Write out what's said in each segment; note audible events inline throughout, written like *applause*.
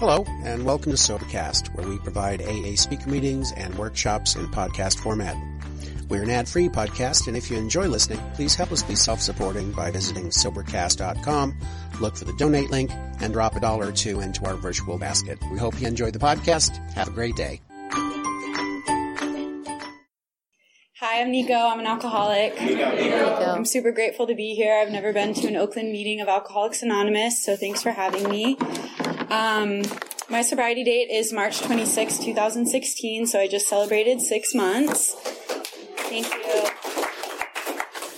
Hello, and welcome to Sobercast, where we provide AA speaker meetings and workshops in podcast format. We're an ad-free podcast, and if you enjoy listening, please help us be self-supporting by visiting Sobercast.com, look for the donate link, and drop a dollar or two into our virtual basket. We hope you enjoy the podcast. Have a great day. Hi, I'm Nico. I'm an alcoholic. I'm super grateful to be here. I've never been to an Oakland meeting of Alcoholics Anonymous, so thanks for having me. Um, my sobriety date is March 26, 2016, so I just celebrated six months. Thank you.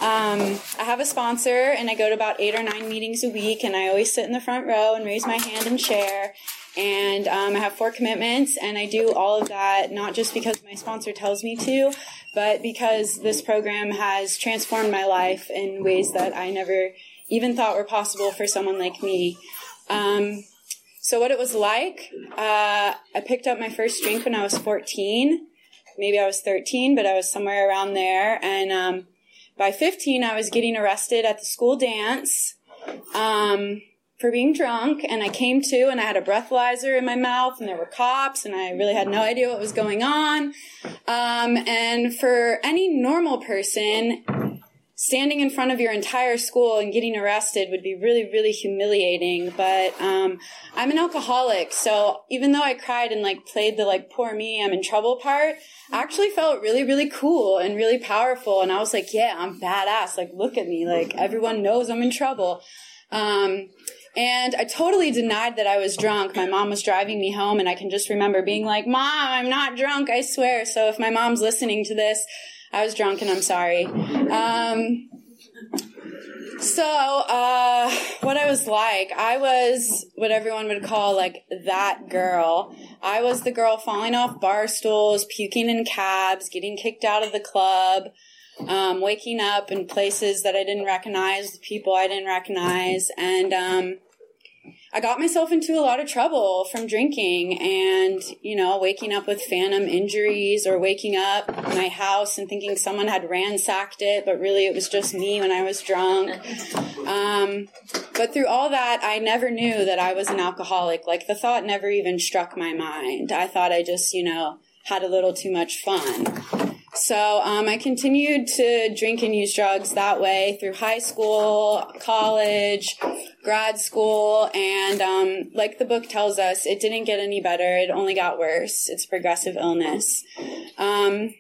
Um, I have a sponsor, and I go to about eight or nine meetings a week, and I always sit in the front row and raise my hand and share. And um, I have four commitments, and I do all of that not just because my sponsor tells me to, but because this program has transformed my life in ways that I never even thought were possible for someone like me. Um, so, what it was like, uh, I picked up my first drink when I was 14. Maybe I was 13, but I was somewhere around there. And um, by 15, I was getting arrested at the school dance um, for being drunk. And I came to, and I had a breathalyzer in my mouth, and there were cops, and I really had no idea what was going on. Um, and for any normal person, standing in front of your entire school and getting arrested would be really, really humiliating. But um, I'm an alcoholic, so even though I cried and like played the like poor me, I'm in trouble part, I actually felt really, really cool and really powerful. And I was like, yeah, I'm badass. Like, look at me. Like everyone knows I'm in trouble. Um, and I totally denied that I was drunk. My mom was driving me home, and I can just remember being like, Mom, I'm not drunk, I swear. So if my mom's listening to this, I was drunk and I'm sorry. Um, so, uh, what I was like, I was what everyone would call like that girl. I was the girl falling off bar stools, puking in cabs, getting kicked out of the club, um, waking up in places that I didn't recognize, people I didn't recognize, and um, I got myself into a lot of trouble from drinking and, you know, waking up with phantom injuries or waking up my house and thinking someone had ransacked it, but really it was just me when I was drunk. Um, but through all that, I never knew that I was an alcoholic. Like the thought never even struck my mind. I thought I just, you know, had a little too much fun. So um, I continued to drink and use drugs that way through high school, college, grad school, and um, like the book tells us, it didn't get any better. It only got worse. It's progressive illness. Um,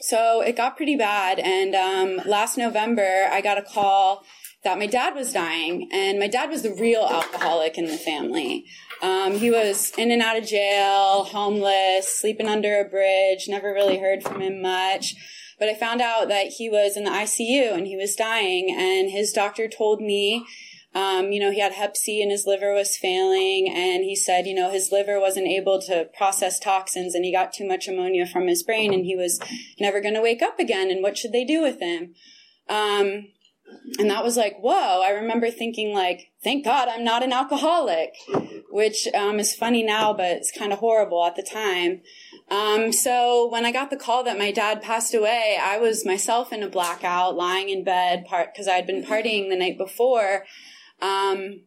so it got pretty bad, and um, last November I got a call that my dad was dying, and my dad was the real alcoholic in the family. Um, he was in and out of jail, homeless, sleeping under a bridge, never really heard from him much. But I found out that he was in the ICU and he was dying, and his doctor told me, um, you know, he had hep C and his liver was failing, and he said, you know, his liver wasn't able to process toxins and he got too much ammonia from his brain and he was never going to wake up again, and what should they do with him? Um, and that was like, whoa, I remember thinking like, thank God I'm not an alcoholic, which um, is funny now, but it's kind of horrible at the time. Um, so when I got the call that my dad passed away, I was myself in a blackout, lying in bed, part because I had been partying the night before. Um,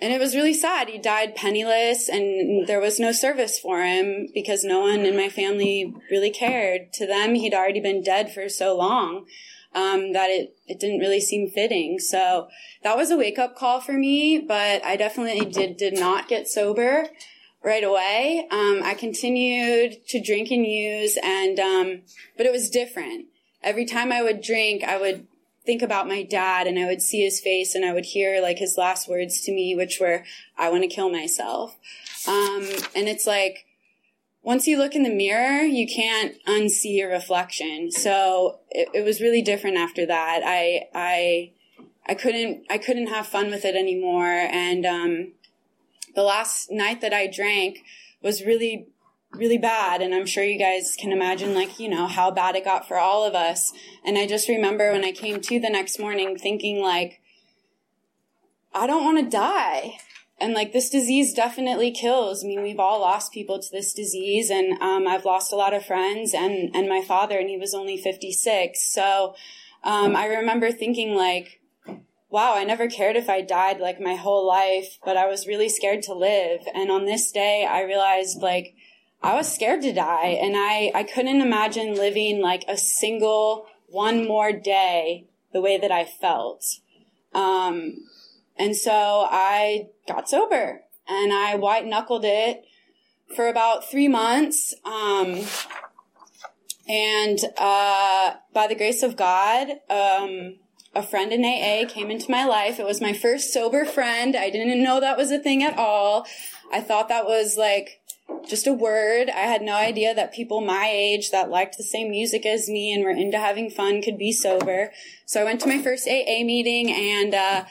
and it was really sad. He died penniless, and there was no service for him because no one in my family really cared. To them, he'd already been dead for so long um, that it, it didn't really seem fitting. So that was a wake up call for me, but I definitely did, did not get sober right away. Um, I continued to drink and use and, um, but it was different. Every time I would drink, I would think about my dad and I would see his face and I would hear like his last words to me, which were, I want to kill myself. Um, and it's like, once you look in the mirror, you can't unsee your reflection. So it, it, was really different after that. I, I, I couldn't, I couldn't have fun with it anymore. And, um, the last night that I drank was really, really bad. And I'm sure you guys can imagine, like, you know, how bad it got for all of us. And I just remember when I came to the next morning thinking, like, I don't want to die and like this disease definitely kills. I mean, we've all lost people to this disease, and um, I've lost a lot of friends and and my father, and he was only fifty six. So um, I remember thinking like, wow, I never cared if I died like my whole life, but I was really scared to live. And on this day, I realized like I was scared to die and I, I couldn't imagine living like a single one more day the way that I felt. Um, and so I got sober and I white knuckled it for about three months. Um, and uh, by the grace of God, um, a friend in AA came into my life. It was my first sober friend. I didn't know that was a thing at all. I thought that was like just a word. I had no idea that people my age that liked the same music as me and were into having fun could be sober. So I went to my first AA meeting and, uh,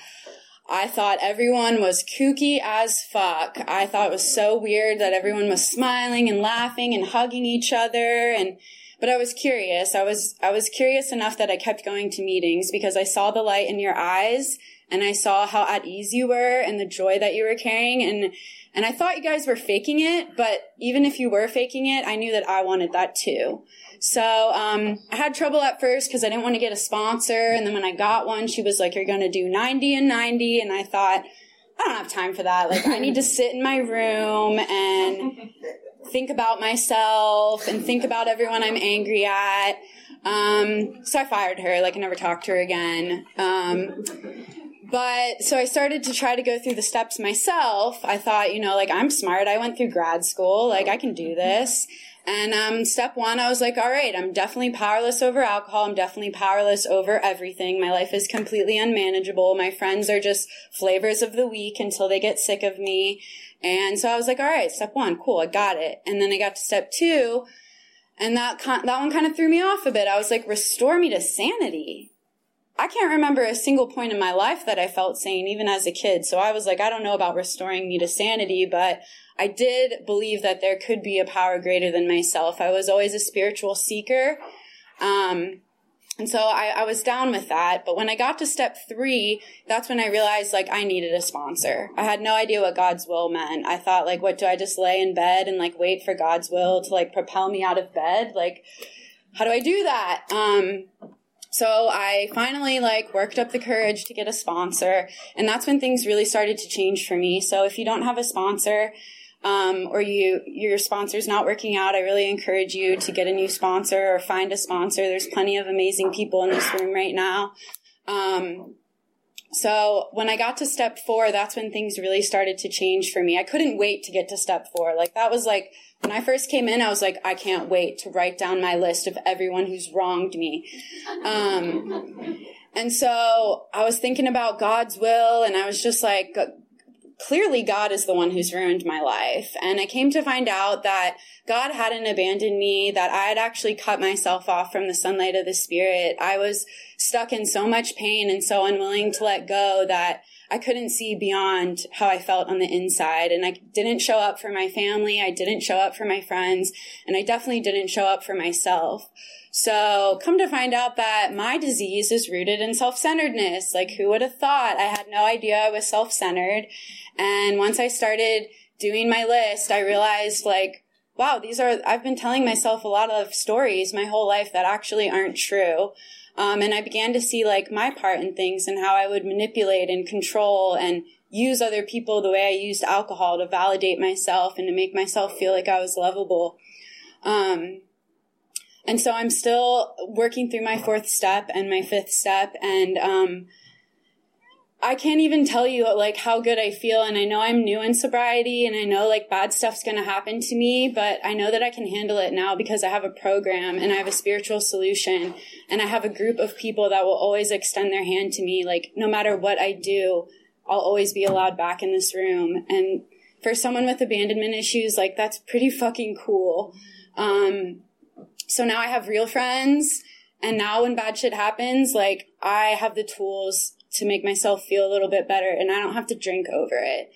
I thought everyone was kooky as fuck. I thought it was so weird that everyone was smiling and laughing and hugging each other and but I was curious. I was I was curious enough that I kept going to meetings because I saw the light in your eyes and I saw how at ease you were and the joy that you were carrying and and I thought you guys were faking it, but even if you were faking it, I knew that I wanted that too. So um, I had trouble at first because I didn't want to get a sponsor, and then when I got one, she was like, "You're going to do 90 and 90," and I thought. I don't have time for that. Like, I need to sit in my room and think about myself and think about everyone I'm angry at. Um, so I fired her, like I never talked to her again. Um, but so I started to try to go through the steps myself. I thought, you know, like I'm smart. I went through grad school. Like I can do this. And um, step one, I was like, all right, I'm definitely powerless over alcohol. I'm definitely powerless over everything. My life is completely unmanageable. My friends are just flavors of the week until they get sick of me. And so I was like, all right, step one, cool, I got it. And then I got to step two, and that that one kind of threw me off a bit. I was like, restore me to sanity. I can't remember a single point in my life that I felt sane, even as a kid. So I was like, I don't know about restoring me to sanity, but I did believe that there could be a power greater than myself. I was always a spiritual seeker. Um, and so I, I, was down with that. But when I got to step three, that's when I realized like I needed a sponsor. I had no idea what God's will meant. I thought like, what do I just lay in bed and like wait for God's will to like propel me out of bed? Like, how do I do that? Um, so I finally like worked up the courage to get a sponsor. And that's when things really started to change for me. So if you don't have a sponsor, um, or you your sponsor's not working out, I really encourage you to get a new sponsor or find a sponsor. There's plenty of amazing people in this room right now. Um, so when I got to step four, that's when things really started to change for me. I couldn't wait to get to step four. Like that was like when I first came in, I was like, I can't wait to write down my list of everyone who's wronged me. Um, and so I was thinking about God's will, and I was just like, clearly God is the one who's ruined my life. And I came to find out that God hadn't abandoned me, that I had actually cut myself off from the sunlight of the spirit. I was stuck in so much pain and so unwilling to let go that I couldn't see beyond how I felt on the inside. And I didn't show up for my family. I didn't show up for my friends. And I definitely didn't show up for myself. So come to find out that my disease is rooted in self-centeredness. Like who would have thought? I had no idea I was self-centered. And once I started doing my list, I realized like, wow, these are, I've been telling myself a lot of stories my whole life that actually aren't true. Um, and I began to see like my part in things and how I would manipulate and control and use other people the way I used alcohol to validate myself and to make myself feel like I was lovable. Um, and so I'm still working through my fourth step and my fifth step and, um, I can't even tell you like how good I feel. And I know I'm new in sobriety and I know like bad stuff's going to happen to me, but I know that I can handle it now because I have a program and I have a spiritual solution and I have a group of people that will always extend their hand to me. Like no matter what I do, I'll always be allowed back in this room. And for someone with abandonment issues, like that's pretty fucking cool. Um, so now I have real friends. And now when bad shit happens, like I have the tools to make myself feel a little bit better and I don't have to drink over it.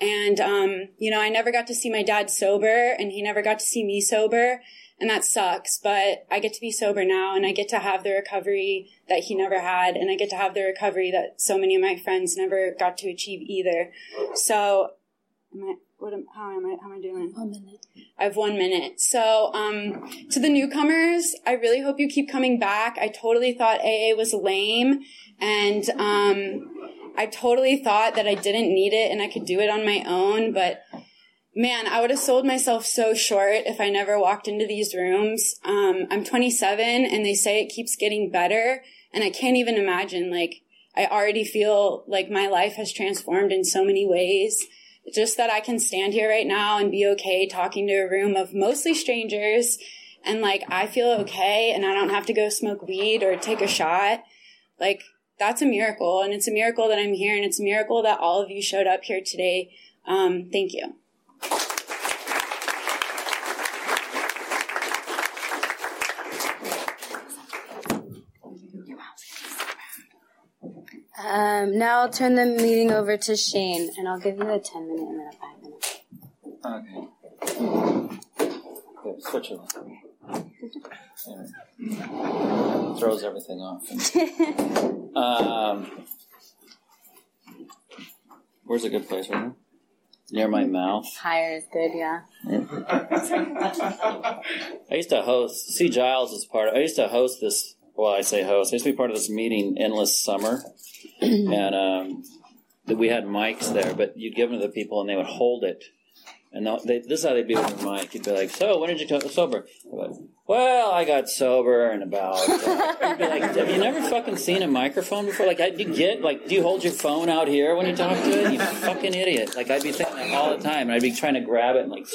And, um, you know, I never got to see my dad sober and he never got to see me sober. And that sucks, but I get to be sober now and I get to have the recovery that he never had. And I get to have the recovery that so many of my friends never got to achieve either. So, am I, what am, how am I, how am I doing? One minute. I have one minute. So, um, to the newcomers, I really hope you keep coming back. I totally thought AA was lame and um, I totally thought that I didn't need it and I could do it on my own, but man, I would have sold myself so short if I never walked into these rooms. Um, I'm 27 and they say it keeps getting better. And I can't even imagine, like, I already feel like my life has transformed in so many ways. Just that I can stand here right now and be okay talking to a room of mostly strangers and like I feel okay and I don't have to go smoke weed or take a shot. Like, that's a miracle. And it's a miracle that I'm here and it's a miracle that all of you showed up here today. Um, thank you. Um, now I'll turn the meeting over to Shane, and I'll give you a 10 minute and then a 5 minute. Okay. Good. Switch it. Yeah. *laughs* Throws everything off. *laughs* um, where's a good place right here? Near my mouth. Higher is good, yeah. *laughs* I used to host. C. Giles is part. Of, I used to host this. Well, I say host. I used to be part of this meeting, Endless Summer, *clears throat* and um, we had mics there. But you'd give them to the people, and they would hold it. And they, this is how they'd be with the mic. You'd be like, "So, when did you get sober?" Like, well, I got sober and about. Uh, *laughs* like, "Have you never fucking seen a microphone before? Like, do you get like, do you hold your phone out here when you talk to it? You fucking idiot! Like, I'd be thinking that all the time, and I'd be trying to grab it and like,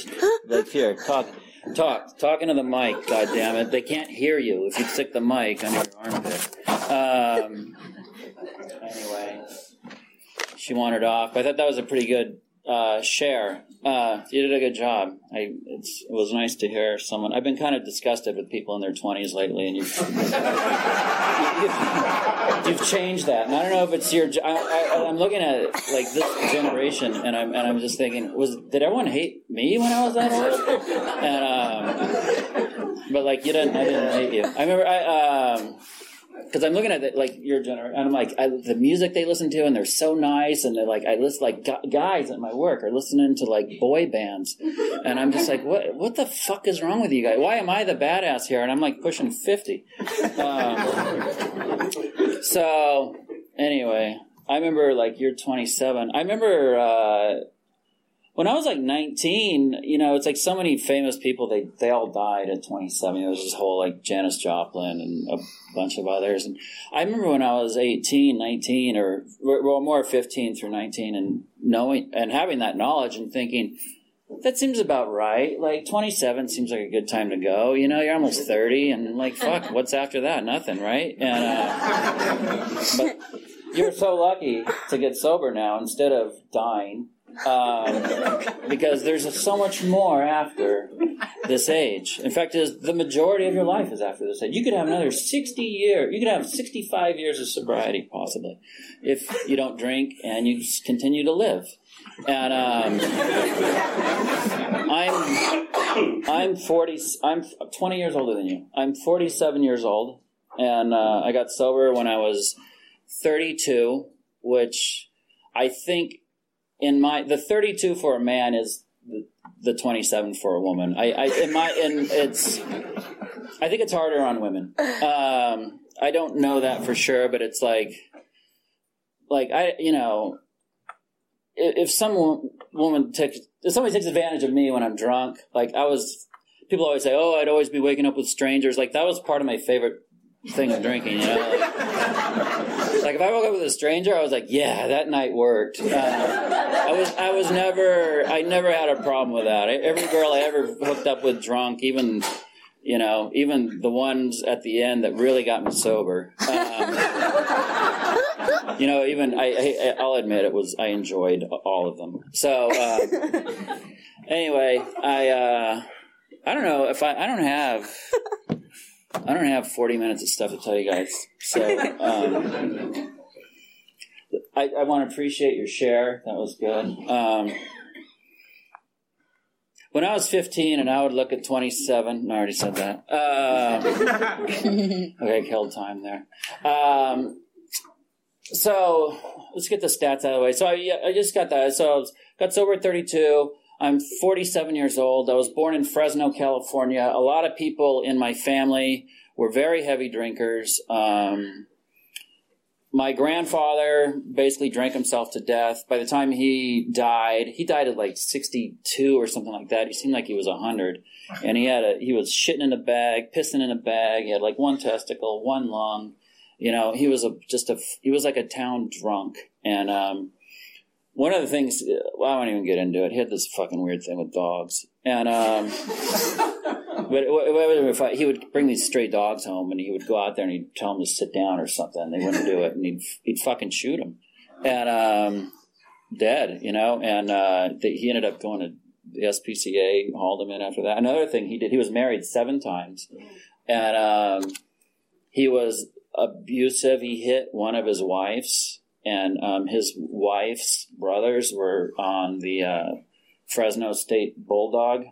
like here, talk, talk, talking to the mic. God damn it, they can't hear you if you stick the mic under your armpit. Um, anyway, she wandered off. I thought that was a pretty good uh, share. Uh, you did a good job. I, it was nice to hear someone. I've been kind of disgusted with people in their twenties lately, and you've, you've, *laughs* you've changed that. And I don't know if it's your. I, am looking at like this generation, and I'm and I'm just thinking, was did everyone hate me when I was that old? And um, but like you didn't. I didn't hate you. I remember. I um, because I'm looking at it like your generation, and I'm like I, the music they listen to, and they're so nice, and they're like I listen like gu- guys at my work are listening to like boy bands, and I'm just like what what the fuck is wrong with you guys? Why am I the badass here? And I'm like pushing fifty. Um, so anyway, I remember like you're 27. I remember. Uh, when I was like 19, you know, it's like so many famous people, they, they all died at 27. There was this whole like Janis Joplin and a bunch of others. And I remember when I was 18, 19, or well, more 15 through 19 and knowing and having that knowledge and thinking, that seems about right. Like 27 seems like a good time to go. You know, you're almost 30 and like, fuck, *laughs* what's after that? Nothing, right? And, uh, *laughs* but you're so lucky to get sober now instead of dying um, because there's so much more after this age. In fact, is the majority of your life is after this age. You could have another 60 years. You could have 65 years of sobriety, possibly, if you don't drink and you continue to live. And um, I'm I'm 40. I'm 20 years older than you. I'm 47 years old, and uh, I got sober when I was 32, which I think in my the 32 for a man is the, the 27 for a woman. I, I in my in it's I think it's harder on women. Um, I don't know that for sure, but it's like like I you know if, if some woman takes if somebody takes advantage of me when I'm drunk, like I was people always say, "Oh, I'd always be waking up with strangers." Like that was part of my favorite thing of drinking, you know. *laughs* Like, if I woke up with a stranger, I was like, yeah, that night worked. Uh, I was I was never I never had a problem with that. Every girl I ever hooked up with drunk, even you know, even the ones at the end that really got me sober. Um, you know, even I, I will admit it was I enjoyed all of them. So uh, *laughs* anyway, I uh, I don't know if I I don't have I don't have 40 minutes of stuff to tell you guys. So um, I, I want to appreciate your share. That was good. Um, when I was 15 and I would look at 27, I already said that. Uh, *laughs* okay, killed time there. Um, so let's get the stats out of the way. So I, I just got that. So I was, got sober at 32. I'm 47 years old. I was born in Fresno, California. A lot of people in my family were very heavy drinkers. Um, my grandfather basically drank himself to death. By the time he died, he died at like 62 or something like that. He seemed like he was 100. And he had a, he was shitting in a bag, pissing in a bag. He had like one testicle, one lung. You know, he was a, just a, he was like a town drunk. And, um, one of the things, well, I won't even get into it. He had this fucking weird thing with dogs. And, um, *laughs* but if I, he would bring these stray dogs home, and he would go out there and he'd tell them to sit down or something. They wouldn't do it, and he'd he'd fucking shoot them, and um, dead, you know. And uh, they, he ended up going to the SPCA, hauled him in after that. Another thing he did, he was married seven times, and um, he was abusive. He hit one of his wives, and um, his wife's brothers were on the uh, Fresno State Bulldog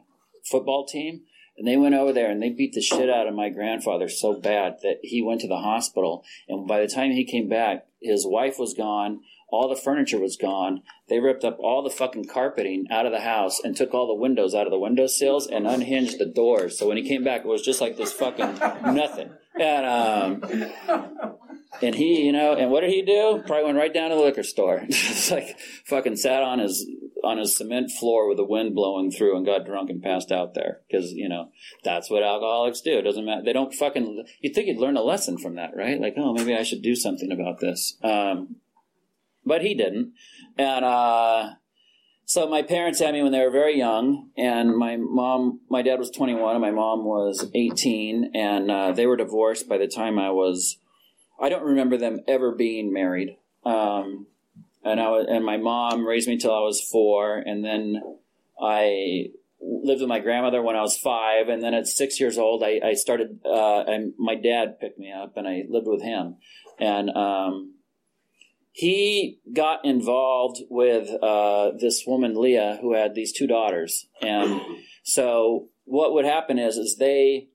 football team and they went over there and they beat the shit out of my grandfather so bad that he went to the hospital. And by the time he came back, his wife was gone. All the furniture was gone. They ripped up all the fucking carpeting out of the house and took all the windows out of the windowsills and unhinged the doors. So when he came back, it was just like this fucking *laughs* nothing. And um, and he, you know, and what did he do? Probably went right down to the liquor store. *laughs* Just like fucking sat on his on his cement floor with the wind blowing through and got drunk and passed out there because you know that's what alcoholics do. It doesn't matter. They don't fucking. You'd think you'd learn a lesson from that, right? Like, oh, maybe I should do something about this. Um, but he didn't, and uh, so my parents had me when they were very young, and my mom, my dad was 21, and my mom was 18, and uh, they were divorced by the time I was. I don't remember them ever being married. Um, and I was, and my mom raised me till I was four, and then I lived with my grandmother when I was five, and then at six years old, I, I started. Uh, and my dad picked me up, and I lived with him, and um, he got involved with uh, this woman Leah, who had these two daughters, and so what would happen is, is they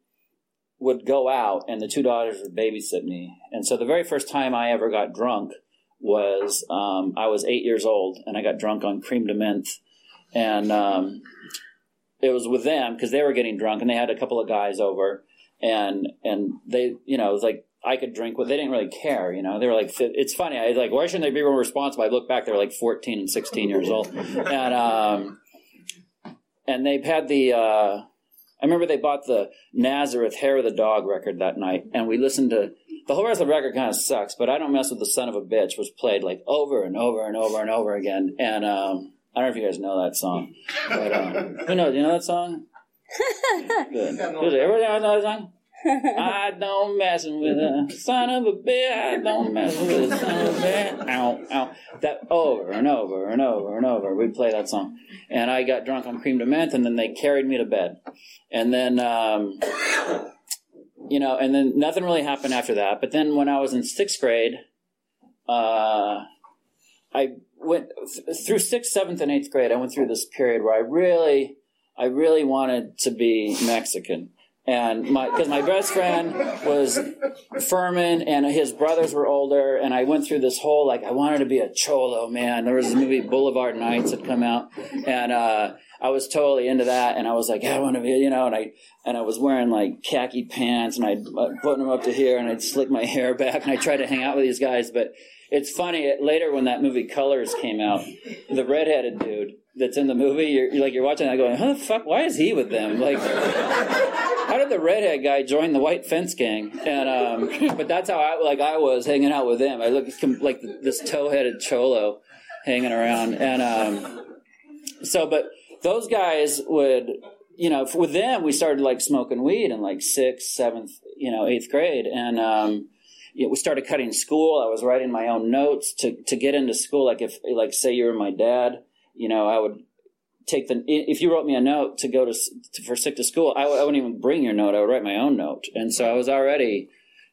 would go out, and the two daughters would babysit me, and so the very first time I ever got drunk was um, I was eight years old and I got drunk on creme de menthe, and um, it was with them because they were getting drunk and they had a couple of guys over, and and they you know it was like I could drink what they didn't really care, you know. They were like, it's funny. I was like, why shouldn't they be more responsible? I look back, they were like 14 and 16 years old, and um, and they've had the. Uh, I remember they bought the Nazareth Hair of the Dog record that night, and we listened to the whole rest of the record kind of sucks, but I don't mess with the son of a bitch was played like over and over and over and over again. And um, I don't know if you guys know that song, but um, who knows? You know that song? *laughs* Good. Everybody know that song? I don't mess with a son of a bitch. I don't mess with a son of a bitch. Ow, ow. That over and over and over and over. We'd play that song. And I got drunk on creme de menthe, and then they carried me to bed. And then um, you know, and then nothing really happened after that. But then when I was in sixth grade, uh, I went th- through sixth, seventh, and eighth grade. I went through this period where I really, I really wanted to be Mexican. And my, because my best friend was Furman and his brothers were older. And I went through this whole, like, I wanted to be a cholo, man. There was this movie Boulevard Nights had come out. And, uh, I was totally into that, and I was like, yeah, I want to be, you know, and I and I was wearing like khaki pants, and I'd button them up to here, and I'd slick my hair back, and I tried to hang out with these guys. But it's funny later when that movie Colors came out, the redheaded dude that's in the movie, you're, you're like you're watching that going, how the fuck? Why is he with them? Like, how did the redhead guy join the white fence gang? And um, but that's how I like I was hanging out with them. I looked like this tow-headed cholo hanging around, and um, so but those guys would, you know, with them, we started like smoking weed in like sixth, seventh, you know, eighth grade. And, um, you know, we started cutting school. I was writing my own notes to, to get into school. Like if, like say you were my dad, you know, I would take the, if you wrote me a note to go to, to for sick to school, I w- I wouldn't even bring your note. I would write my own note. And so I was already,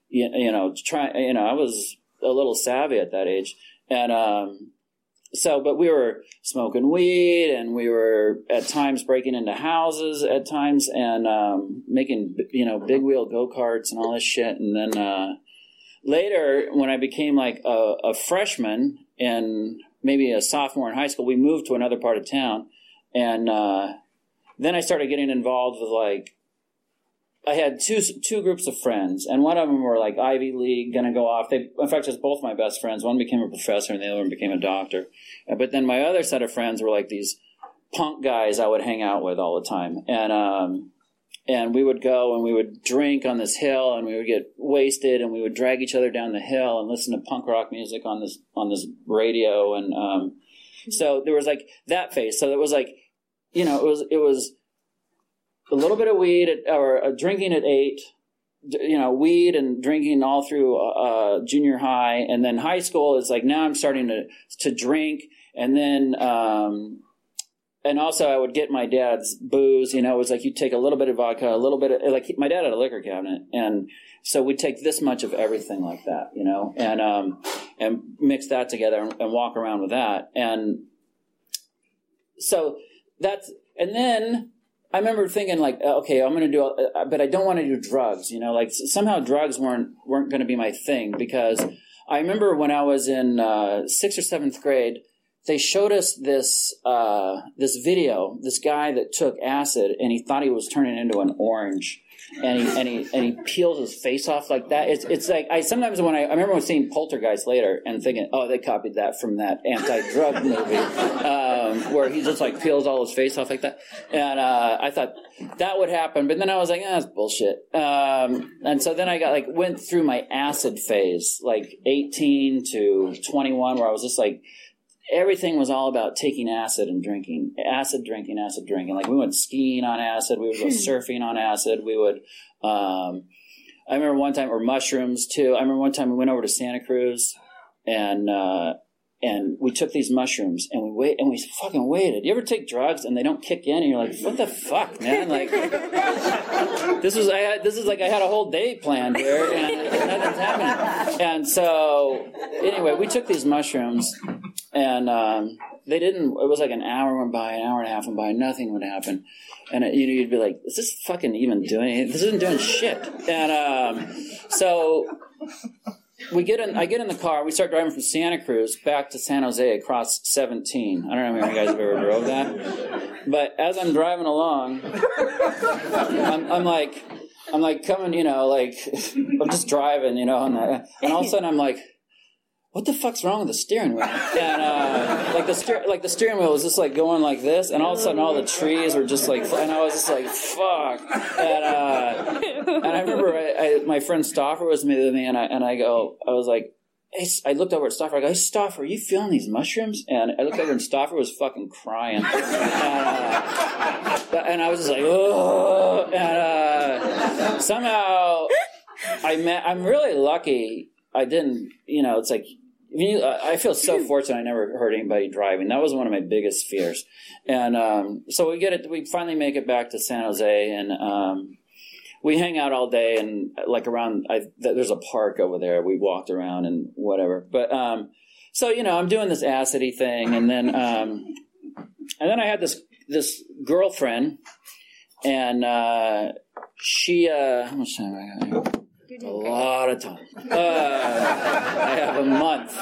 you, you know, trying, you know, I was a little savvy at that age. And, um, so, but we were smoking weed and we were at times breaking into houses at times and um, making, you know, big wheel go karts and all this shit. And then uh, later, when I became like a, a freshman and maybe a sophomore in high school, we moved to another part of town. And uh, then I started getting involved with like I had two two groups of friends, and one of them were like Ivy League, to go off. They, in fact, it's both my best friends. One became a professor, and the other one became a doctor. But then my other set of friends were like these punk guys I would hang out with all the time, and um, and we would go and we would drink on this hill, and we would get wasted, and we would drag each other down the hill and listen to punk rock music on this on this radio, and um, so there was like that phase. So it was like, you know, it was it was a little bit of weed at, or uh, drinking at eight, you know, weed and drinking all through uh, junior high, and then high school is like now I'm starting to to drink, and then um, and also I would get my dad's booze. You know, it was like you take a little bit of vodka, a little bit of like my dad had a liquor cabinet, and so we'd take this much of everything like that, you know, and um, and mix that together and, and walk around with that, and so that's and then I remember thinking like, okay, I'm going to do, uh, but I don't want to do drugs. You know, like somehow drugs weren't weren't going to be my thing because I remember when I was in uh, sixth or seventh grade, they showed us this uh, this video. This guy that took acid and he thought he was turning into an orange, and he and he and he peels his face off like that. It's it's like I sometimes when I, I remember seeing Poltergeist later and thinking, oh, they copied that from that anti-drug *laughs* movie um, where he just like peels all his face off like that. And uh, I thought that would happen, but then I was like, ah, that's bullshit. Um, and so then I got like went through my acid phase, like 18 to 21, where I was just like everything was all about taking acid and drinking, acid drinking, acid drinking. Like we went skiing on acid, we would go hmm. surfing on acid, we would. Um, I remember one time, or mushrooms too. I remember one time we went over to Santa Cruz, and uh, and we took these mushrooms and we wait and we fucking waited. You ever take drugs and they don't kick in and you're like, what the fuck, man? Like *laughs* this was I had this is like I had a whole day planned here and nothing's happening. And so anyway, we took these mushrooms and um, they didn't. It was like an hour went by, an hour and a half went by, nothing would happen, and it, you know you'd be like, "Is this fucking even doing? This isn't doing shit." And um, so we get in. I get in the car. We start driving from Santa Cruz back to San Jose across 17. I don't know if you guys have ever drove that, but as I'm driving along, I'm, I'm like, I'm like coming, you know, like *laughs* I'm just driving, you know, and, uh, and all of a sudden I'm like what the fuck's wrong with the steering wheel? And uh, like the steer, like the steering wheel was just like going like this, and all of a sudden all the trees were just like, and I was just like, fuck. And uh, and I remember I, I, my friend Stoffer was with me, and I and I go, I was like, hey, I looked over at Stoffer. I go, hey, Stoffer, are you feeling these mushrooms? And I looked over, and Stoffer was fucking crying. And, uh, and I was just like, oh. And uh, somehow I met. I'm really lucky. I didn't, you know, it's like you, I feel so *laughs* fortunate. I never heard anybody driving. That was one of my biggest fears. And um, so we get it. We finally make it back to San Jose, and um, we hang out all day. And like around, I, there's a park over there. We walked around and whatever. But um, so you know, I'm doing this acidy thing, and then um, and then I had this this girlfriend, and uh, she uh, how much time I got? A lot of time. Uh, I have a month.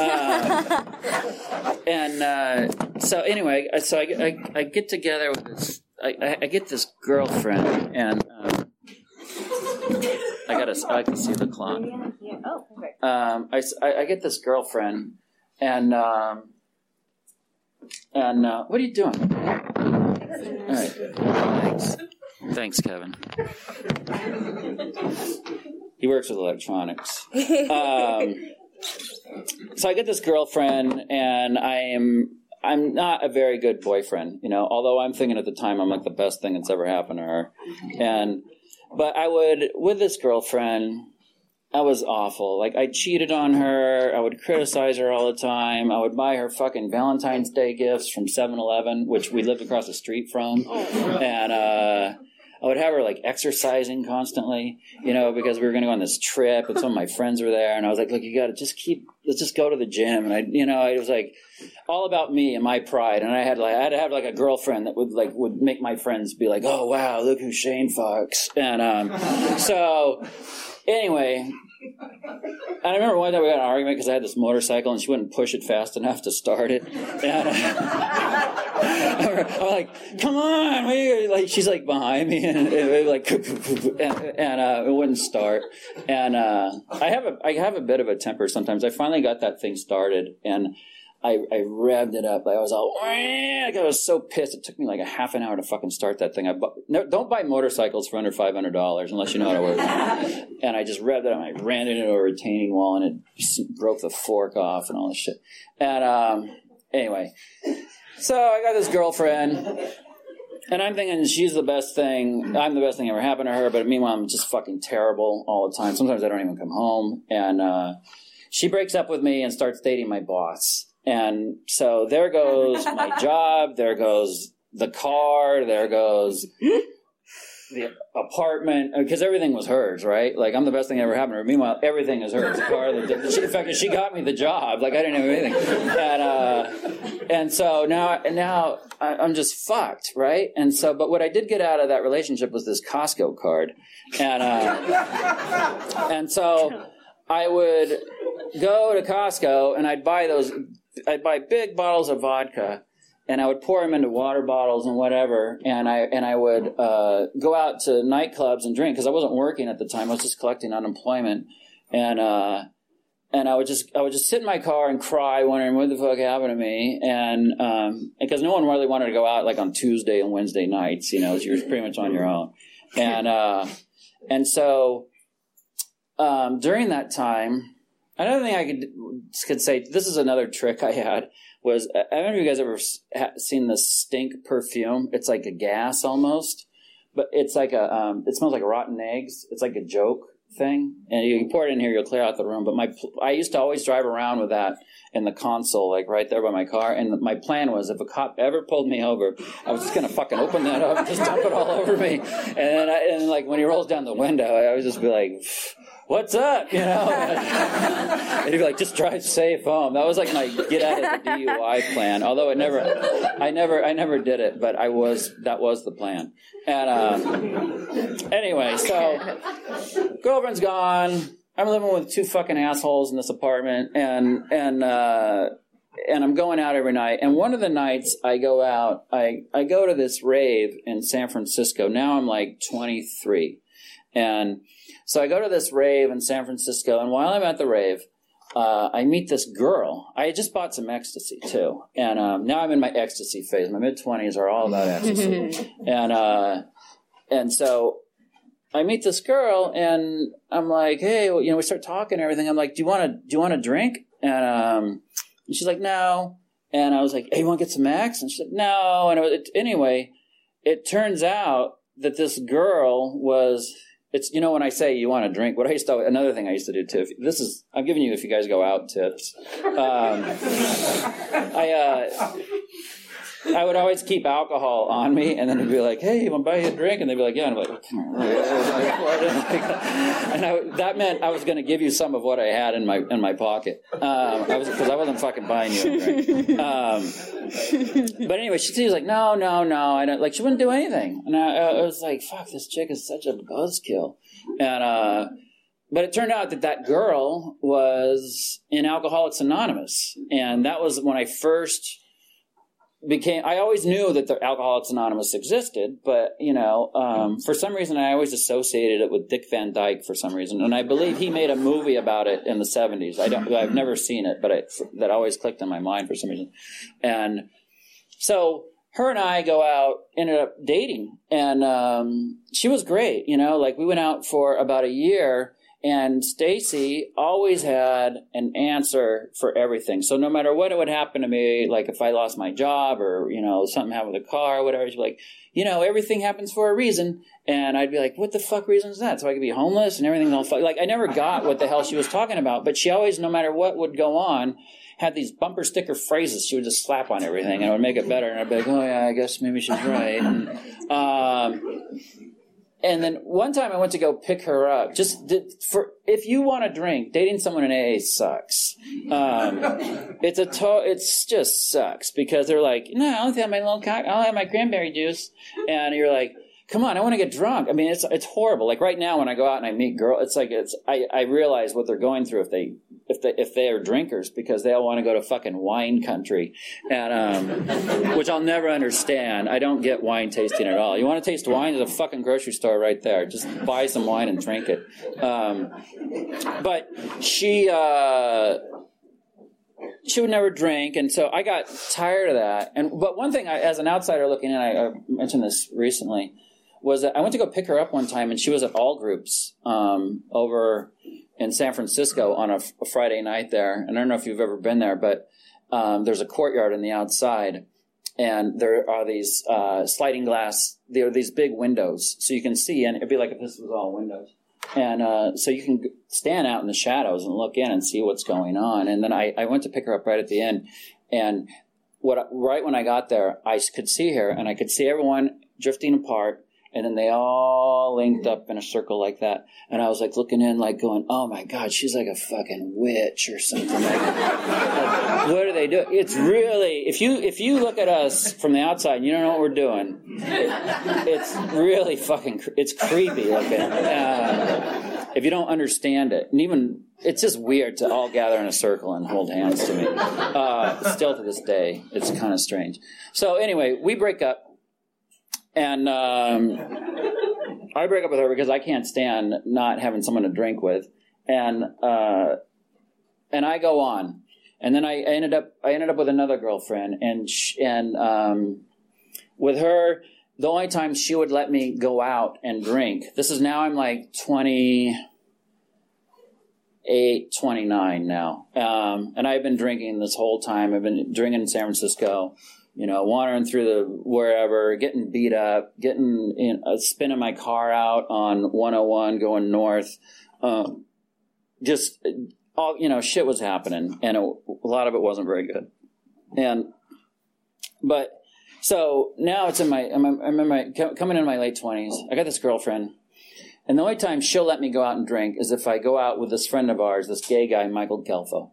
Um, and uh, so anyway, so I, I, I, get together with this. I, I get this girlfriend, and um, I got to. I can see the clock. Oh, perfect. Um, I, I get this girlfriend, and um, and uh, what are you doing? All right. Thanks. Thanks, Kevin. He works with electronics. *laughs* Um, so I get this girlfriend, and I am I'm not a very good boyfriend, you know. Although I'm thinking at the time I'm like the best thing that's ever happened to her, and but I would with this girlfriend. I was awful. Like I cheated on her. I would criticize her all the time. I would buy her fucking Valentine's Day gifts from 7-Eleven, which we lived across the street from, and uh, I would have her like exercising constantly, you know, because we were going to go on this trip and some of my friends were there. And I was like, look, you got to just keep, let's just go to the gym. And I, you know, it was like all about me and my pride. And I had like, I had to have like a girlfriend that would like, would make my friends be like, oh, wow, look who Shane fucks. And, um, so anyway, I remember one time we got an argument because I had this motorcycle and she wouldn't push it fast enough to start it. And, *laughs* I'm like, come on, we like she's like behind me, and it, like, *laughs* and, and uh, it wouldn't start. And uh, I have a I have a bit of a temper sometimes. I finally got that thing started, and I, I revved it up. I was all, like I was so pissed. It took me like a half an hour to fucking start that thing. I bu- no, don't buy motorcycles for under five hundred dollars unless you know how to work. *laughs* and I just revved it. up. I ran it into a retaining wall and it broke the fork off and all this shit. And um, anyway, so I got this girlfriend. And I'm thinking she's the best thing. I'm the best thing ever happened to her. But meanwhile, I'm just fucking terrible all the time. Sometimes I don't even come home. And uh, she breaks up with me and starts dating my boss. And so there goes my *laughs* job, there goes the car, there goes the apartment, because everything was hers, right? Like I'm the best thing that ever happened to her. Meanwhile, everything is hers. The car, the, she, in fact, she got me the job. Like I didn't have anything, and uh, and so now now I'm just fucked, right? And so, but what I did get out of that relationship was this Costco card, and uh, and so I would go to Costco and I'd buy those I'd buy big bottles of vodka and I would pour them into water bottles and whatever, and I and I would uh, go out to nightclubs and drink because I wasn't working at the time. I was just collecting unemployment, and uh, and I would just I would just sit in my car and cry, wondering what the fuck happened to me, and um, because no one really wanted to go out like on Tuesday and Wednesday nights, you know, you were pretty much on your own, and uh, and so um, during that time Another thing I could could say, this is another trick I had was I don't know if you guys ever seen the stink perfume. It's like a gas almost, but it's like a um, it smells like rotten eggs. It's like a joke thing, and you pour it in here, you'll clear out the room. But my I used to always drive around with that in the console, like right there by my car. And my plan was, if a cop ever pulled me over, I was just gonna fucking open that up, and just dump it all over me, and then I, and like when he rolls down the window, I would just be like what's up? You know? *laughs* and he'd be like, just drive safe home. That was like my get out of the DUI plan. Although it never, I never, I never did it, but I was, that was the plan. And, uh, anyway, so girlfriend's gone. I'm living with two fucking assholes in this apartment and, and, uh, and I'm going out every night. And one of the nights I go out, I, I go to this rave in San Francisco. Now I'm like 23. And so I go to this rave in San Francisco, and while I'm at the rave, uh, I meet this girl. I just bought some ecstasy too, and um, now I'm in my ecstasy phase. My mid twenties are all about *laughs* ecstasy, and uh, and so I meet this girl, and I'm like, hey, well, you know, we start talking and everything. I'm like, do you want to do you want a drink? And um, and she's like, no. And I was like, hey, you want to get some X? And she's like, no. And it was, it, anyway, it turns out that this girl was it's you know when I say you want to drink, what I used to another thing I used to do too. If, This is I'm giving you if you guys go out tips. Um, I uh, I would always keep alcohol on me, and then it'd be like, "Hey, you want to buy you a drink?" And they'd be like, "Yeah." And I'm like, *laughs* and I, that meant I was going to give you some of what I had in my in my pocket. Um, I was because I wasn't fucking buying you a drink. Um, but anyway, she, was like, "No, no, no." I don't like. She wouldn't do anything, and I, I was like, "Fuck, this chick is such a buzzkill." And uh, but it turned out that that girl was in Alcoholics Anonymous, and that was when I first became I always knew that the Alcoholics Anonymous existed, but you know, um, for some reason I always associated it with Dick Van Dyke for some reason, and I believe he made a movie about it in the seventies. I don't, I've never seen it, but it, that always clicked in my mind for some reason, and so her and I go out, ended up dating, and um, she was great. You know, like we went out for about a year and Stacy always had an answer for everything. So no matter what it would happen to me, like if I lost my job or, you know, something happened with the car or whatever, she'd be like, you know, everything happens for a reason. And I'd be like, what the fuck reason is that? So I could be homeless and everything's all fuck. Like I never got what the hell she was talking about, but she always, no matter what would go on, had these bumper sticker phrases she would just slap on everything and it would make it better. And I'd be like, oh yeah, I guess maybe she's right. And, um, and then one time I went to go pick her up. Just did, for if you want to drink, dating someone in AA sucks. Um, *laughs* it's a to, it's just sucks because they're like, no, I only have my little cock, I'll have my cranberry juice, and you're like, come on, I want to get drunk. I mean, it's it's horrible. Like right now when I go out and I meet girls, it's like it's I I realize what they're going through if they if they if they are drinkers because they all want to go to fucking wine country, and um, *laughs* which I'll never understand. I don't get wine tasting at all. You want to taste wine? There's a fucking grocery store right there. Just buy some wine and drink it. Um, but she. Uh, she would never drink, and so I got tired of that. And but one thing, I, as an outsider looking in, I, I, mentioned this recently, was that I went to go pick her up one time, and she was at All Groups um, over in San Francisco on a, a, Friday night there. And I don't know if you've ever been there, but um, there's a courtyard in the outside, and there are these uh, sliding glass. There are these big windows, so you can see, and it'd be like if this was all windows and uh, so you can stand out in the shadows and look in and see what's going on. And then I, I went to pick her up right at the end, and what right when I got there, I could see her, and I could see everyone drifting apart, and then they all linked up in a circle like that. And I was like looking in, like going, "Oh my god, she's like a fucking witch or something." Like, like, what are they doing? It's really if you if you look at us from the outside, you don't know what we're doing. It's really fucking it's creepy looking. Uh, if you don't understand it, and even it's just weird to all gather in a circle and hold hands to me. Uh, still to this day, it's kind of strange. So anyway, we break up and um, I break up with her because I can't stand not having someone to drink with, and uh, and I go on, and then I ended up I ended up with another girlfriend, and and um, with her, the only time she would let me go out and drink. This is now I'm like twenty eight, 29 now. Um, and I've been drinking this whole time. I've been drinking in San Francisco you know, wandering through the wherever, getting beat up, getting in, uh, spinning my car out on 101 going north. Um, just all, you know, shit was happening and it, a lot of it wasn't very good. And, but, so now it's in my, I'm, I'm in my, coming in my late 20s. I got this girlfriend. And the only time she'll let me go out and drink is if I go out with this friend of ours, this gay guy, Michael Gelfo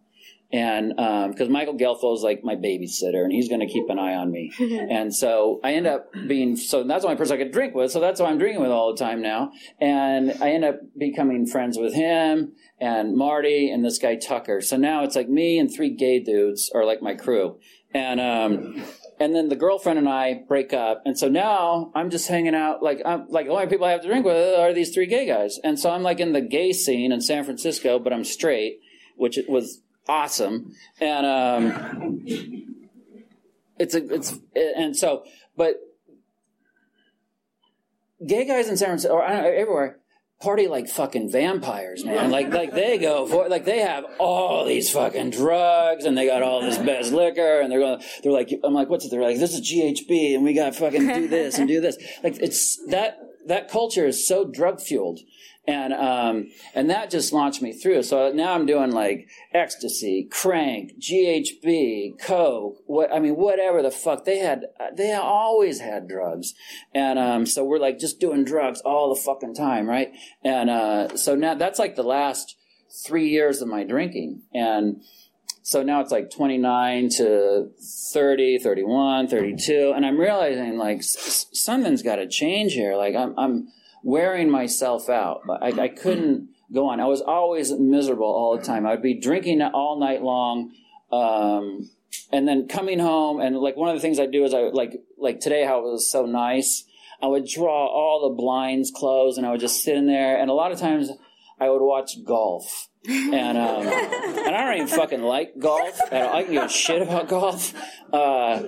and because um, Michael Gelfo is like my babysitter, and he's going to keep an eye on me, *laughs* and so I end up being so that's the only person I could drink with, so that's why I'm drinking with all the time now, and I end up becoming friends with him and Marty and this guy Tucker. So now it's like me and three gay dudes are like my crew, and um, and then the girlfriend and I break up, and so now I'm just hanging out like I'm like the only people I have to drink with are these three gay guys, and so I'm like in the gay scene in San Francisco, but I'm straight, which it was awesome. And um, it's a it's and so but gay guys in San Francisco or everywhere party like fucking vampires, man. Like like they go for like they have all these fucking drugs and they got all this best liquor and they're going they're like I'm like what's it? They're like this is GHB and we got fucking do this and do this. Like it's that that culture is so drug fueled and um, and that just launched me through. So now I'm doing like ecstasy, crank, GHB, coke. What I mean, whatever the fuck they had. They always had drugs, and um, so we're like just doing drugs all the fucking time, right? And uh, so now that's like the last three years of my drinking, and so now it's like 29 to 30 31 32 and i'm realizing like something's got to change here like i'm i'm wearing myself out. I, I couldn't go on. I was always miserable all the time. I'd be drinking all night long. Um, and then coming home and like one of the things I do is I like like today how it was so nice. I would draw all the blinds closed and I would just sit in there and a lot of times I would watch golf. And um, and I don't even fucking like golf. I can give a shit about golf. Uh,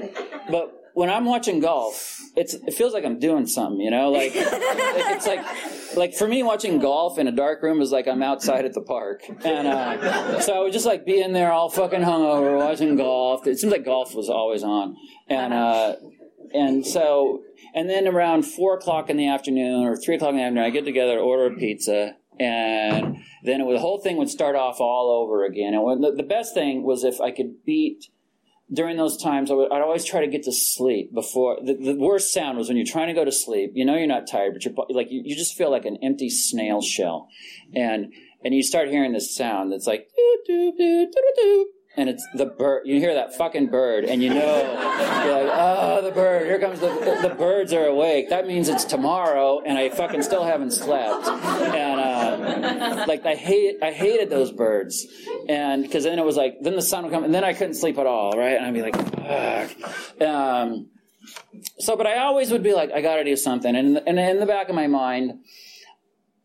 but when I'm watching golf, it's it feels like I'm doing something, you know, like *laughs* it's like like for me watching golf in a dark room is like I'm outside at the park, and uh, so I would just like be in there all fucking hungover watching golf. It seems like golf was always on, and uh, and so and then around four o'clock in the afternoon or three o'clock in the afternoon, I get together, order a pizza, and then it, the whole thing would start off all over again. And the, the best thing was if I could beat during those times, I would, I'd always try to get to sleep before. The, the, worst sound was when you're trying to go to sleep. You know you're not tired, but you're like you, you just feel like an empty snail shell, and and you start hearing this sound that's like doo doo doo doo doo, and it's the bird. You hear that fucking bird, and you know, you're like, oh, the bird. Here comes the the birds are awake. That means it's tomorrow, and I fucking still haven't slept. And uh, like I hate I hated those birds, and because then it was like then the sun would come, and then I couldn't sleep at all, right? And I'd be like, Ugh. um. So, but I always would be like, I got to do something, and and in the back of my mind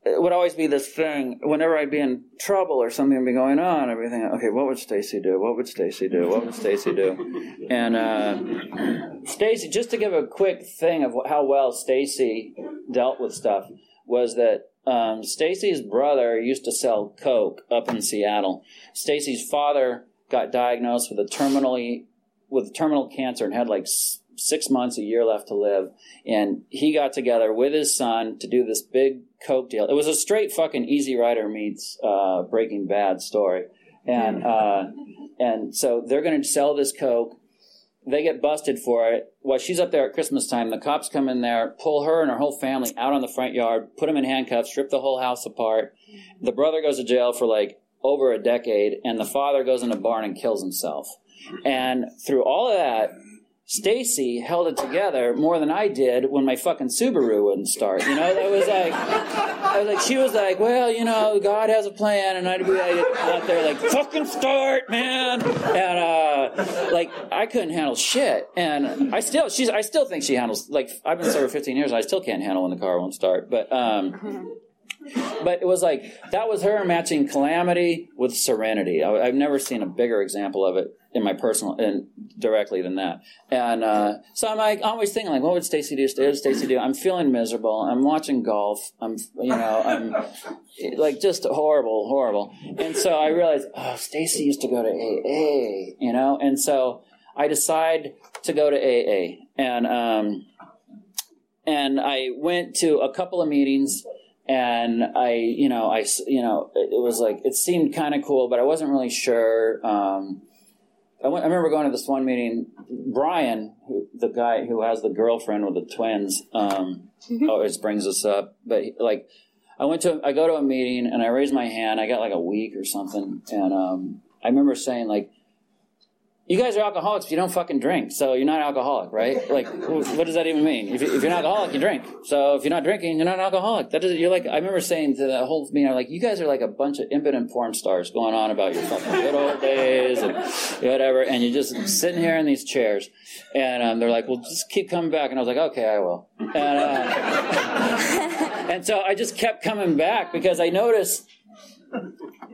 it would always be this thing whenever I'd be in trouble or something would be going on, everything. Okay, what would Stacy do? What would Stacy do? What would Stacy do? *laughs* And uh, Stacy, just to give a quick thing of how well Stacy dealt with stuff, was that um, Stacy's brother used to sell coke up in Seattle. Stacy's father got diagnosed with a terminally with terminal cancer and had like six months, a year left to live. And he got together with his son to do this big Coke deal. It was a straight fucking Easy Rider meets uh, Breaking Bad story. And, uh, and so they're going to sell this Coke. They get busted for it. While she's up there at Christmas time, the cops come in there, pull her and her whole family out on the front yard, put them in handcuffs, strip the whole house apart. The brother goes to jail for like over a decade, and the father goes in a barn and kills himself. And through all of that, Stacy held it together more than I did when my fucking Subaru wouldn't start. You know, that was like, I was like, she was like, well, you know, God has a plan, and I'd be like, out there like, fucking start, man, and uh, like I couldn't handle shit, and I still, she's, I still think she handles like I've been sober 15 years, and I still can't handle when the car won't start, but um, but it was like that was her matching calamity with serenity. I, have never seen a bigger example of it in my personal and directly than that. And uh, so I'm like always thinking like, what would Stacy do? What would Stacy do? I'm feeling miserable. I'm watching golf. I'm you know I'm *laughs* like just horrible, horrible. And so I realized, oh, Stacy used to go to AA, you know. And so I decide to go to AA, and um, and I went to a couple of meetings and I, you know, I, you know, it, was like it seemed kind of cool, but I wasn't really sure. Um, I, went, I remember going to this one meeting. Brian, who, the guy who has the girlfriend with the twins, um, mm-hmm. always brings us up. But like, I went to, I go to a meeting and I raise my hand. I got like a week or something, and um, I remember saying like, you guys are alcoholics if you don't fucking drink, so you're not alcoholic, right? *laughs* Like, what does that even mean? If, you, are not alcoholic, you drink. So if you're not drinking, you're not an alcoholic. That doesn't. You're like. I remember saying to the whole meeting, like, you guys are like a bunch of impotent porn stars going on about your fucking good old days and whatever, and you're just sitting here in these chairs, and um, they're like, well, just keep coming back, and I was like, okay, I will. And, uh, *laughs* and so I just kept coming back because I noticed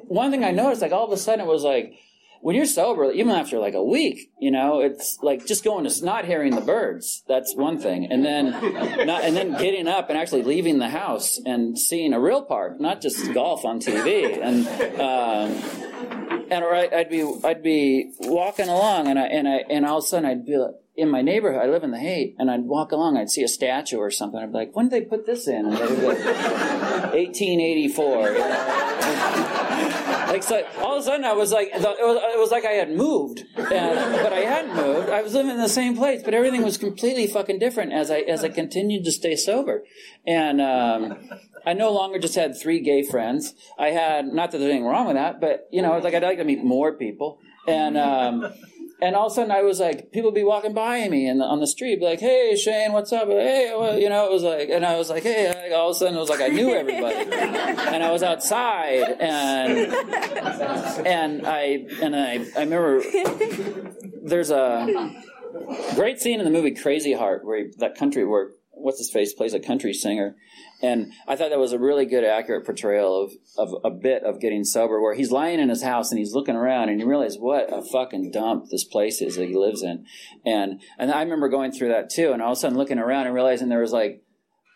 one thing I noticed, like all of a sudden, it was like when you're sober, even after like a week, you know, it's like just going to not hearing the birds. That's one thing, and then *laughs* not, and then getting up and actually leaving the house and seeing a real park, not just golf on TV. And um, and or I'd be I'd be walking along, and I and I and all of a sudden I'd be like, in my neighborhood, I live in the Haight, and I'd walk along, I'd see a statue or something. I'd be like, when did they put this in? And they'd be like, 1884. You know? *laughs* like so, all of a sudden I was like, it was, it was like I had moved, and, but I hadn't moved. I was living in the same place, but everything was completely fucking different as I as I continued to stay sober, and. Um, I no longer just had three gay friends. I had not that there's anything wrong with that, but you know, like I'd like to meet more people. And um, and all of a sudden I was like, people would be walking by me and on the street, like, "Hey, Shane, what's up?" Hey, well, you know, it was like, and I was like, "Hey," all of a sudden it was like I knew everybody, *laughs* and I was outside, and and I and I I remember there's a great scene in the movie Crazy Heart where he, that country where what's his face plays a country singer, and I thought that was a really good, accurate portrayal of, of a bit of getting sober, where he's lying in his house and he's looking around and you realize what a fucking dump this place is that he lives in. And, and I remember going through that too, and all of a sudden looking around and realizing there was like,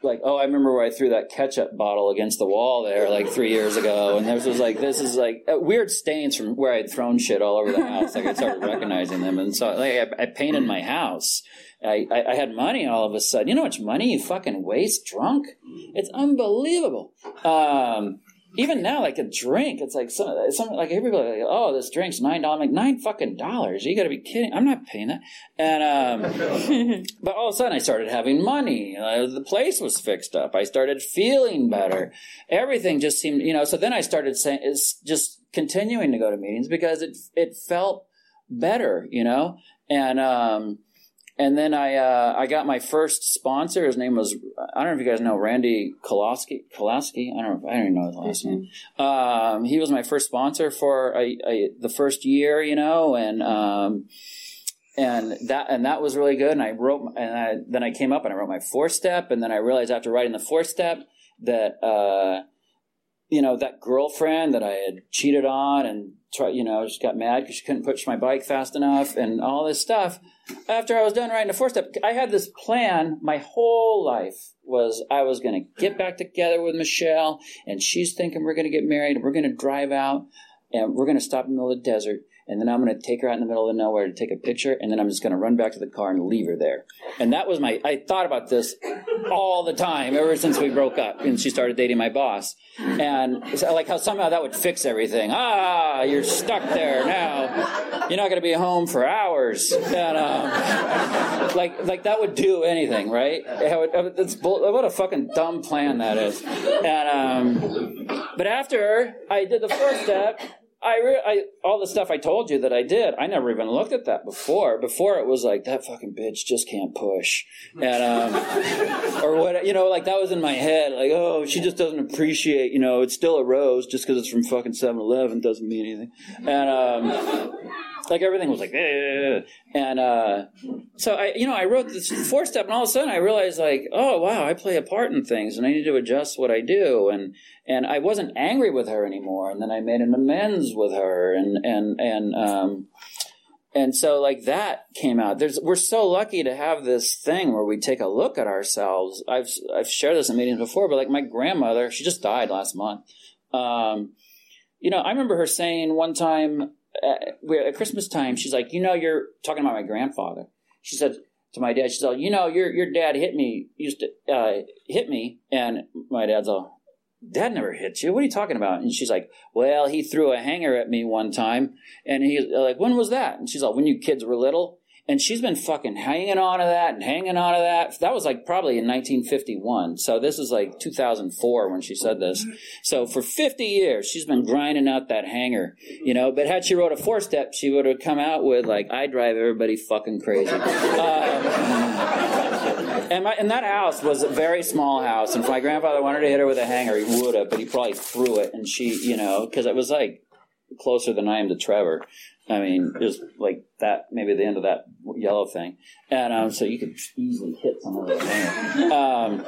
like, oh, I remember where I threw that ketchup bottle against the wall there like three years ago. And there was like, this is like uh, weird stains from where I'd thrown shit all over the house. Like I started recognizing them. And so like, I, I painted my house I, I, I, had money all of a sudden. You know how much money you fucking waste drunk? It's unbelievable. Um, even now, like a drink, it's like some, some like everybody, like, oh, this drink's nine dollars. Like nine fucking dollars. You got to be kidding! I'm not paying that. And um, *laughs* but all of a sudden, I started having money. Uh, the place was fixed up. I started feeling better. Everything just seemed, you know. So then I started saying, is just continuing to go to meetings because it it felt better, you know? And, um, and then I uh, I got my first sponsor. His name was I don't know if you guys know Randy Kolaski. Kolaski. I don't know. I don't even know his last name. Um, he was my first sponsor for a, a, the first year, you know, and um, and that and that was really good. And I wrote and I, then I came up and I wrote my four step, and then I realized after writing the four step that uh, you know that girlfriend that I had cheated on and try, you know, just got mad because she couldn't push my bike fast enough and all this stuff. After I was done writing the four step, I had this plan. My whole life was I was going to get back together with Michelle, and she's thinking we're going to get married, and we're going to drive out, and we're going to stop in the middle of the desert, and then I'm going to take her out in the middle of nowhere to take a picture, and then I'm just going to run back to the car and leave her there. And that was my, I thought about this all the time ever since we broke up and she started dating my boss. And like how somehow that would fix everything. Ah, you're stuck there now. You're not going to be home for hours. And, um, like, like that would do anything, right? It's, what a fucking dumb plan that is. And, um, but after I did the first step, I, re- I all the stuff I told you that I did, I never even looked at that before. Before it was like that fucking bitch just can't push, and um, or what you know, like that was in my head. Like, oh, she just doesn't appreciate. You know, it's still a rose just because it's from fucking 7-Eleven doesn't mean anything. And um, like everything was like, eh. and uh, so I, you know, I wrote this four step, and all of a sudden I realized like, oh wow, I play a part in things, and I need to adjust what I do, and and I wasn't angry with her anymore, and then I made an amends with her, and and and um, and so like that came out. There's we're so lucky to have this thing where we take a look at ourselves. I've I've shared this in meetings before, but like my grandmother, she just died last month. Um, you know, I remember her saying one time uh, at Christmas time, she's like, you know, you're talking about my grandfather. She said to my dad, she's like, you know, your your dad hit me, used to uh, hit me, and my dad's all, Dad never hit you. What are you talking about? And she's like, Well, he threw a hanger at me one time, and he's like, When was that? And she's like, When you kids were little. And she's been fucking hanging on to that and hanging on to that. That was like probably in 1951. So this is like 2004 when she said this. So for 50 years, she's been grinding out that hanger, you know. But had she wrote a four step, she would have come out with like, I drive everybody fucking crazy. Uh, and, my, and that house was a very small house. And if my grandfather wanted to hit her with a hanger, he would have, but he probably threw it. And she, you know, because it was like closer than I am to Trevor. I mean, just like that, maybe the end of that yellow thing. And um, so you could easily hit someone with a um,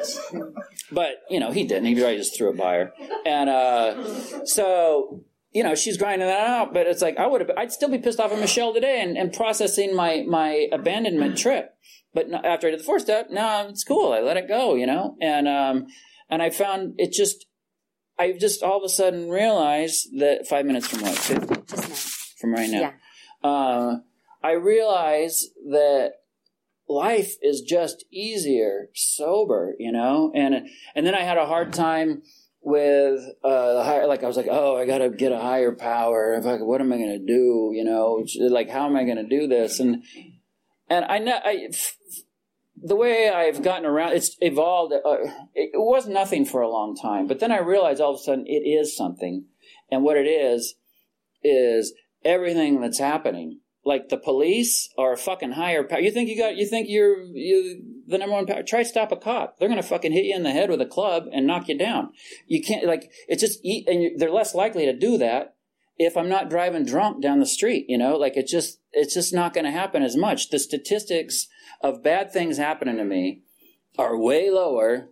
But, you know, he didn't. He probably just threw it by her. And uh, so, you know, she's grinding that out. But it's like, I would have, I'd still be pissed off at Michelle today and, and processing my, my abandonment trip. But after I did the fourth step, no, it's cool. I let it go, you know? And, um, and I found it just, I just all of a sudden realized that five minutes from what? 50? From right now. Yeah. Uh, I realize that life is just easier sober, you know, and and then I had a hard time with uh, the higher. Like I was like, oh, I got to get a higher power. Like, what am I going to do? You know, like how am I going to do this? And and I know I. The way I've gotten around, it's evolved. Uh, it was nothing for a long time, but then I realized all of a sudden it is something, and what it is is everything that's happening. Like the police are a fucking higher power. You think you got? You think you're you the number one power? Try stop a cop. They're gonna fucking hit you in the head with a club and knock you down. You can't like it's just eat, and they're less likely to do that if I'm not driving drunk down the street. You know, like it's just it's just not going to happen as much. The statistics of bad things happening to me are way lower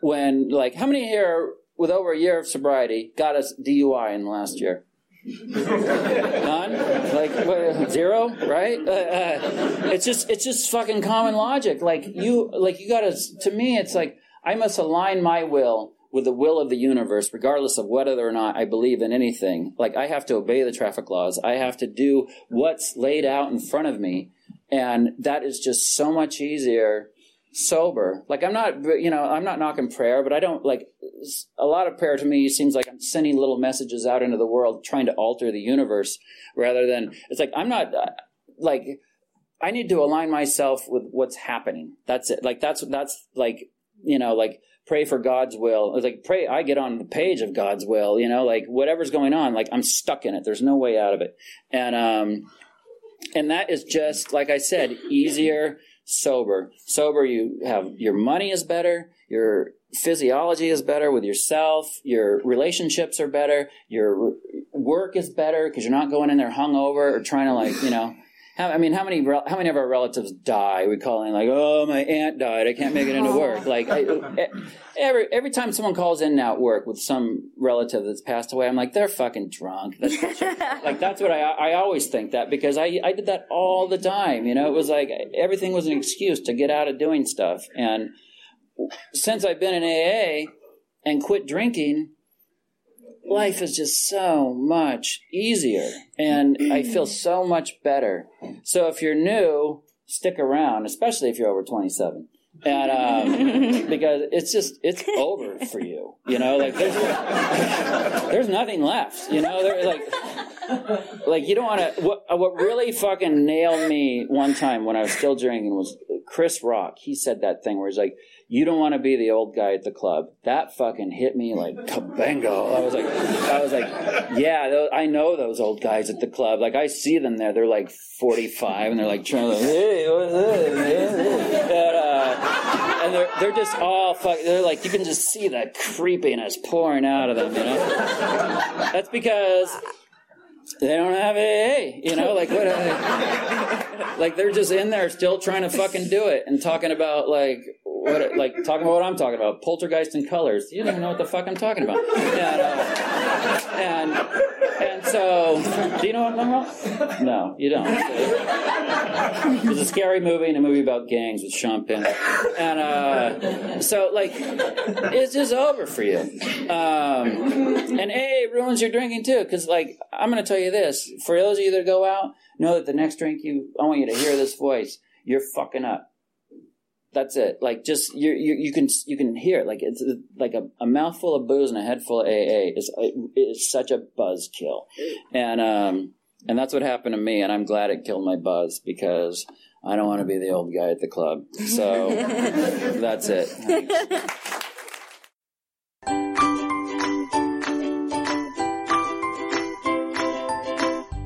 when like how many here with over a year of sobriety got us DUI in the last year? None? Like what, zero? Right? Uh, uh, it's just it's just fucking common logic. Like you like you gotta. To me, it's like I must align my will with the will of the universe, regardless of whether or not I believe in anything. Like I have to obey the traffic laws. I have to do what's laid out in front of me, and that is just so much easier sober. Like I'm not, you know, I'm not knocking prayer, but I don't like a lot of prayer to me seems like I'm sending little messages out into the world trying to alter the universe rather than it's like I'm not uh, like I need to align myself with what's happening. That's it. Like that's that's like you know like pray for God's will. It's like pray I get on the page of God's will, you know, like whatever's going on, like I'm stuck in it. There's no way out of it. And um and that is just like I said, easier sober. Sober, you have your money is better, your physiology is better with yourself, your relationships are better, your work is better because you're not going in there hungover or trying to like you know how, I mean, how many how many of our relatives die? We call in like, oh, my aunt died. I can't make it into oh. work. Like I, every every time someone calls in now at work with some relative that's passed away, I'm like, they're fucking drunk. That's *laughs* like that's what I I always think that because I I did that all the time. You know, it was like everything was an excuse to get out of doing stuff. And since I've been in AA and quit drinking, life is just so much easier and I feel so much better. So if you're new, stick around, especially if you're over 27. And um, *laughs* because it's just it's over for you, you know. Like there's there's nothing left, you know. There like like you don't want to. What what really fucking nailed me one time when I was still drinking was Chris Rock. He said that thing where he's like, you don't want to be the old guy at the club. That fucking hit me like kabango. I was like, I was like, yeah, I know those old guys at the club. Like I see them there. They're like 45 and they're like trying to, hey, what's up, And, uh, and they're, they're just all fuck. They're like, you can just see that creepiness pouring out of them, you know? That's because they don't have AA, you know, like what? like they're just in there still trying to fucking do it and talking about like what, like talking about what I'm talking about, poltergeist and colors. You don't even know what the fuck I'm talking about. And, uh, and, and so, do you know what I'm talking about? No, you don't. It's a scary movie and a movie about gangs with Sean Penn. And uh, so, like, it's just over for you. Um, and A ruins your drinking too, because like I'm going to tell you this: for those of you that go out, know that the next drink you, I want you to hear this voice. You're fucking up that's it. Like just you, you, you can you can hear it. Like it's like a, a mouthful of booze and a head full of AA is is such a buzz kill, and um and that's what happened to me. And I'm glad it killed my buzz because I don't want to be the old guy at the club. So *laughs* that's it. *laughs*